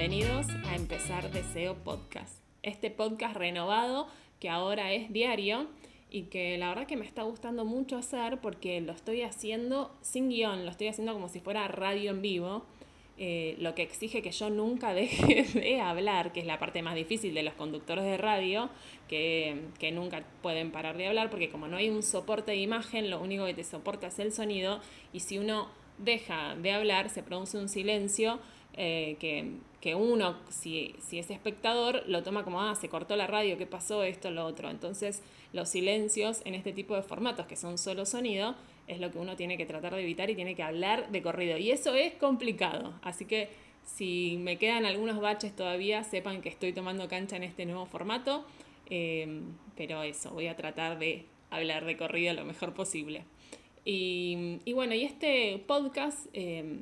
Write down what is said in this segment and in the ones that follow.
bienvenidos a Empezar Deseo Podcast. Este podcast renovado que ahora es diario y que la verdad que me está gustando mucho hacer porque lo estoy haciendo sin guion, lo estoy haciendo como si fuera radio en vivo, eh, lo que exige que yo nunca deje de hablar, que es la parte más difícil de los conductores de radio, que, que nunca pueden parar de hablar porque como no hay un soporte de imagen, lo único que te soporta es el sonido y si uno deja de hablar se produce un silencio eh, que, uno, si, si, es espectador, lo toma como, ah, se cortó la radio, ¿qué pasó? Esto, lo otro. Entonces, los silencios en este tipo de formatos, que son solo sonido, es lo que uno tiene que tratar de evitar y tiene que hablar de corrido. Y eso es complicado. Así que si me quedan algunos baches todavía, sepan que estoy tomando cancha en este nuevo formato. Eh, pero eso, voy a tratar de hablar de corrido lo mejor posible. Y, bueno, y este podcast... Eh,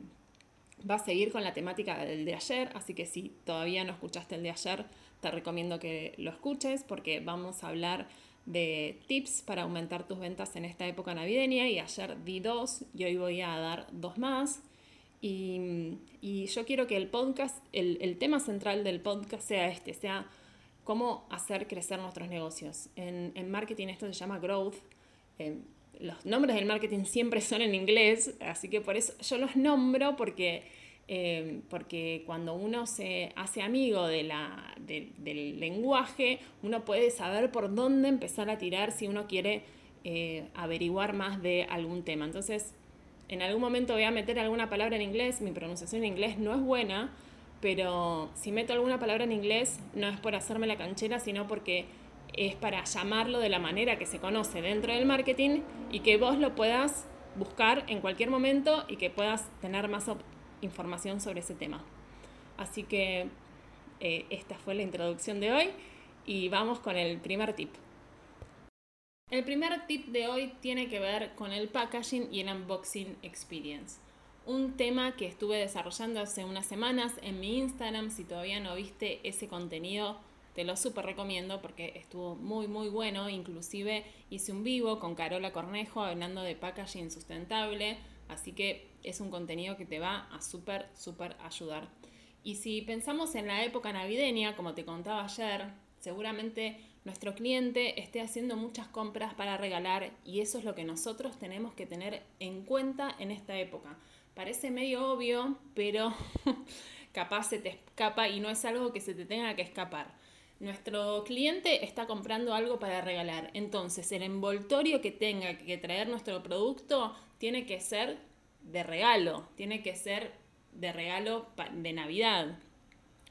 va a seguir con la temática del de ayer, así que si todavía no escuchaste el de ayer, te recomiendo que lo escuches porque vamos a hablar de tips para aumentar tus ventas en esta época navideña y ayer di dos y hoy voy a dar dos más. Y, yo quiero que el podcast, el, tema central del podcast sea este, sea cómo hacer crecer nuestros negocios. En, marketing esto se llama growth. Eh, los nombres del marketing siempre son en inglés, así que por eso yo los nombro porque, eh, porque cuando uno se hace amigo de la, del lenguaje, uno puede saber por dónde empezar a tirar si uno quiere eh, averiguar más de algún tema. Entonces, en algún momento voy a meter alguna palabra en inglés, mi pronunciación en inglés no es buena, pero si meto alguna palabra en inglés no es por hacerme la canchera, sino porque es para llamarlo de la manera que se conoce dentro del marketing y que vos lo puedas buscar en cualquier momento y que puedas tener más información sobre ese tema. Así que eh, esta fue la introducción de hoy y vamos con el primer tip. El primer tip de hoy tiene que ver con el packaging y el unboxing experience. Un tema que estuve desarrollando hace unas semanas en mi Instagram. Si todavía no viste ese contenido, te lo súper recomiendo porque estuvo muy muy bueno, inclusive hice un vivo con Carola Cornejo hablando de packaging sustentable, así que es un contenido que te va a súper súper ayudar. Y si pensamos en la época navideña, como te contaba ayer, seguramente nuestro cliente esté haciendo muchas compras para regalar y eso es lo que nosotros tenemos que tener en cuenta en esta época. Parece medio obvio, pero capaz se te escapa y no es algo que se te tenga que escapar. Nuestro cliente está comprando algo para regalar, entonces el envoltorio que tenga que traer nuestro producto tiene que ser de regalo, tiene que ser de regalo de Navidad.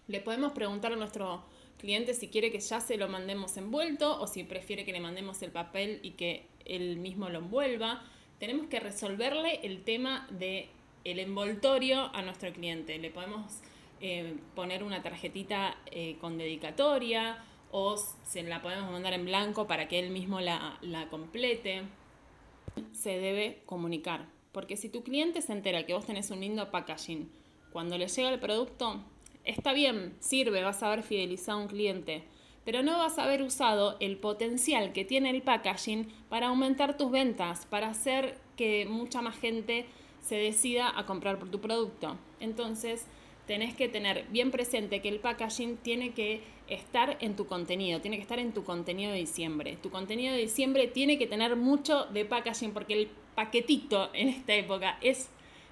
Le podemos preguntar a nuestro cliente si quiere que ya se lo mandemos envuelto o si prefiere que le mandemos el papel y que él mismo lo envuelva. Tenemos que resolverle el tema de el envoltorio a nuestro cliente. Le podemos eh, poner una tarjetita eh, con dedicatoria o se la podemos mandar en blanco para que él mismo la, la complete. Se debe comunicar, porque si tu cliente se entera que vos tenés un lindo packaging, cuando le llega el producto, está bien, sirve, vas a haber fidelizado a un cliente, pero no vas a haber usado el potencial que tiene el packaging para aumentar tus ventas, para hacer que mucha más gente se decida a comprar por tu producto. Entonces, tenés que tener bien presente que el packaging tiene que estar en tu contenido, tiene que estar en tu contenido de diciembre. Tu contenido de diciembre tiene que tener mucho de packaging porque el paquetito en esta época es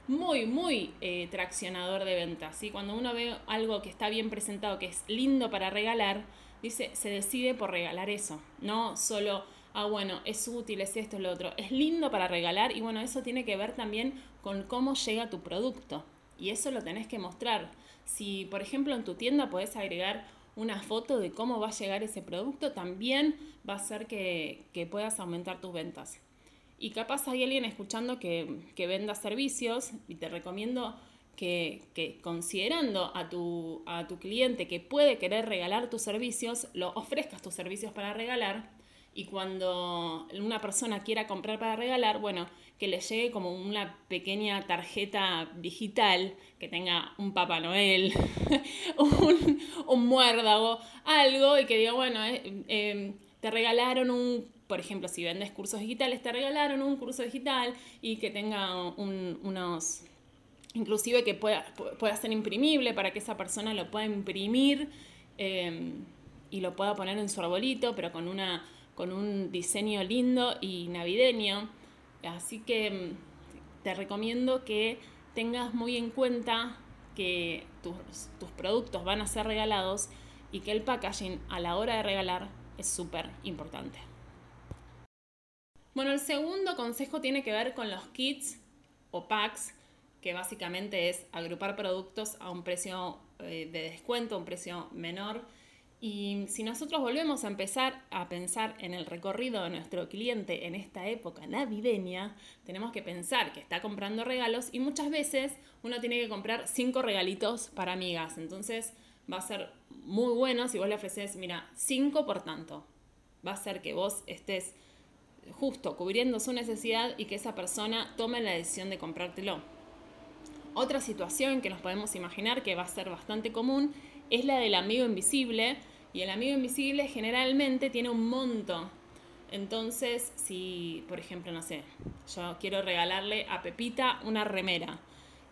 muy, muy eh, traccionador de ventas. ¿sí? Cuando uno ve algo que está bien presentado, que es lindo para regalar, dice, se decide por regalar eso, no solo, ah, bueno, es útil, es esto, es lo otro. Es lindo para regalar y bueno, eso tiene que ver también con cómo llega tu producto. Y eso lo tenés que mostrar. Si, por ejemplo, en tu tienda podés agregar una foto de cómo va a llegar ese producto, también va a hacer que, puedas aumentar tus ventas. Y capaz hay alguien escuchando que, venda servicios y te recomiendo que, que, considerando a tu, a tu cliente que puede querer regalar tus servicios, lo ofrezcas tus servicios para regalar y cuando una persona quiera comprar para regalar, bueno, que le llegue como una pequeña tarjeta digital que tenga un Papá Noel, un, un, muérdago, algo, y que diga, bueno, eh, em, te regalaron un, por ejemplo, si vendes cursos digitales, te regalaron un curso digital y que tenga unos inclusive que pueda, pueda ser imprimible para que esa persona lo pueda imprimir em, y lo pueda poner en su arbolito, pero con, una, con un diseño lindo y navideño. Así que em, te recomiendo que tengas muy en cuenta que tus, tus productos van a ser regalados y que el packaging a la hora de regalar es súper importante. Bueno, el segundo consejo tiene que ver con los kits o packs que básicamente es agrupar productos a un precio eh, de descuento, un precio menor. Y si nosotros volvemos a empezar a pensar en el recorrido de nuestro cliente en esta época navideña, tenemos que pensar que está comprando regalos y muchas veces uno tiene que comprar cinco regalitos para amigas. Entonces va a ser muy bueno si vos le ofreces, mira, cinco por tanto. Va a ser que vos estés justo cubriendo su necesidad y que esa persona tome la decisión de comprártelo. Otra situación que nos podemos imaginar que va a ser bastante común es la del amigo invisible y el amigo invisible generalmente tiene un monto. Entonces, si, por ejemplo, no sé, yo quiero regalarle a Pepita una remera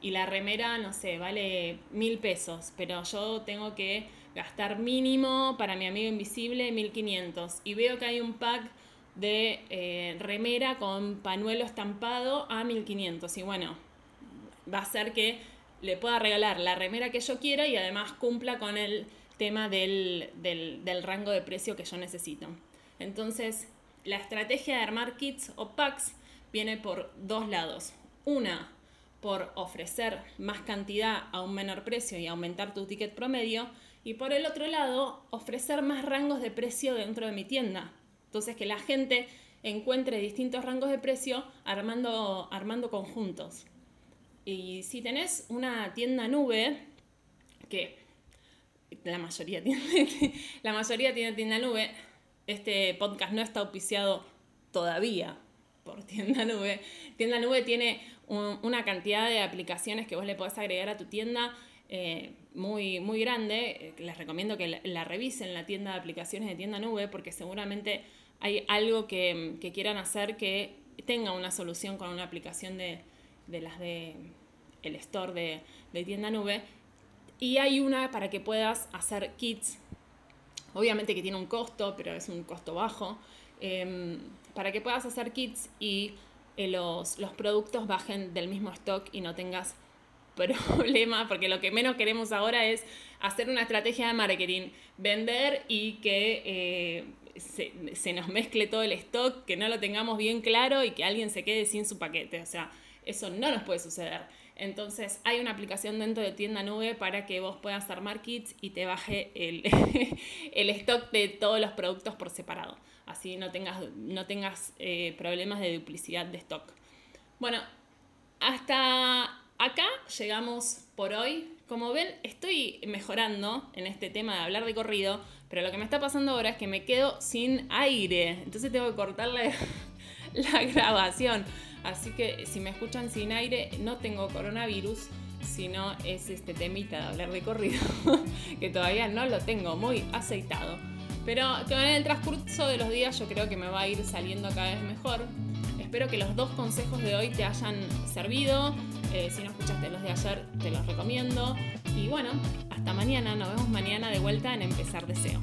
y la remera, no sé, vale mil pesos, pero yo tengo que gastar mínimo para mi amigo invisible 1500 y veo que hay un pack de eh, remera con panuelo estampado a 1500 y bueno, va a ser que le pueda regalar la remera que yo quiera y además cumpla con el tema del, rango de precio que yo necesito. Entonces, la estrategia de armar kits o packs viene por dos lados. Una, por ofrecer más cantidad a un menor precio y aumentar tu ticket promedio. Y por el otro lado, ofrecer más rangos de precio dentro de mi tienda. Entonces, que la gente encuentre distintos rangos de precio armando, armando conjuntos. Y si tenés una tienda nube, que la mayoría tiene, la mayoría tiene tienda nube, este podcast no está auspiciado todavía por tienda nube. Tienda nube tiene una cantidad de aplicaciones que vos le podés agregar a tu tienda eh, muy, muy grande. Les recomiendo que la, revisen la tienda de aplicaciones de tienda nube porque seguramente hay algo que, que quieran hacer que tenga una solución con una aplicación de, de las de el store de, tienda nube. Y hay una para que puedas hacer kits. Obviamente que tiene un costo, pero es un costo bajo. Em, para que puedas hacer kits y eh, los, los productos bajen del mismo stock y no tengas problema, porque lo que menos queremos ahora es hacer una estrategia de marketing, vender y que eh, se, se, nos mezcle todo el stock, que no lo tengamos bien claro y que alguien se quede sin su paquete. O sea, eso no nos puede suceder. Entonces hay una aplicación dentro de tienda nube para que vos puedas armar kits y te baje el, el stock de todos los productos por separado. Así no tengas, no tengas eh, problemas de duplicidad de stock. Bueno, hasta acá llegamos por hoy. Como ven, estoy mejorando en este tema de hablar de corrido, pero lo que me está pasando ahora es que me quedo sin aire. Entonces tengo que cortarle la grabación. Así que si me escuchan sin aire, no tengo coronavirus, sino es este temita de hablar de corrido, que todavía no lo tengo muy aceitado. Pero en el transcurso de los días yo creo que me va a ir saliendo cada vez mejor. Espero que los dos consejos de hoy te hayan servido. Eh, si no escuchaste los de ayer, te los recomiendo. Y bueno, hasta mañana. Nos vemos mañana de vuelta en Empezar Deseo.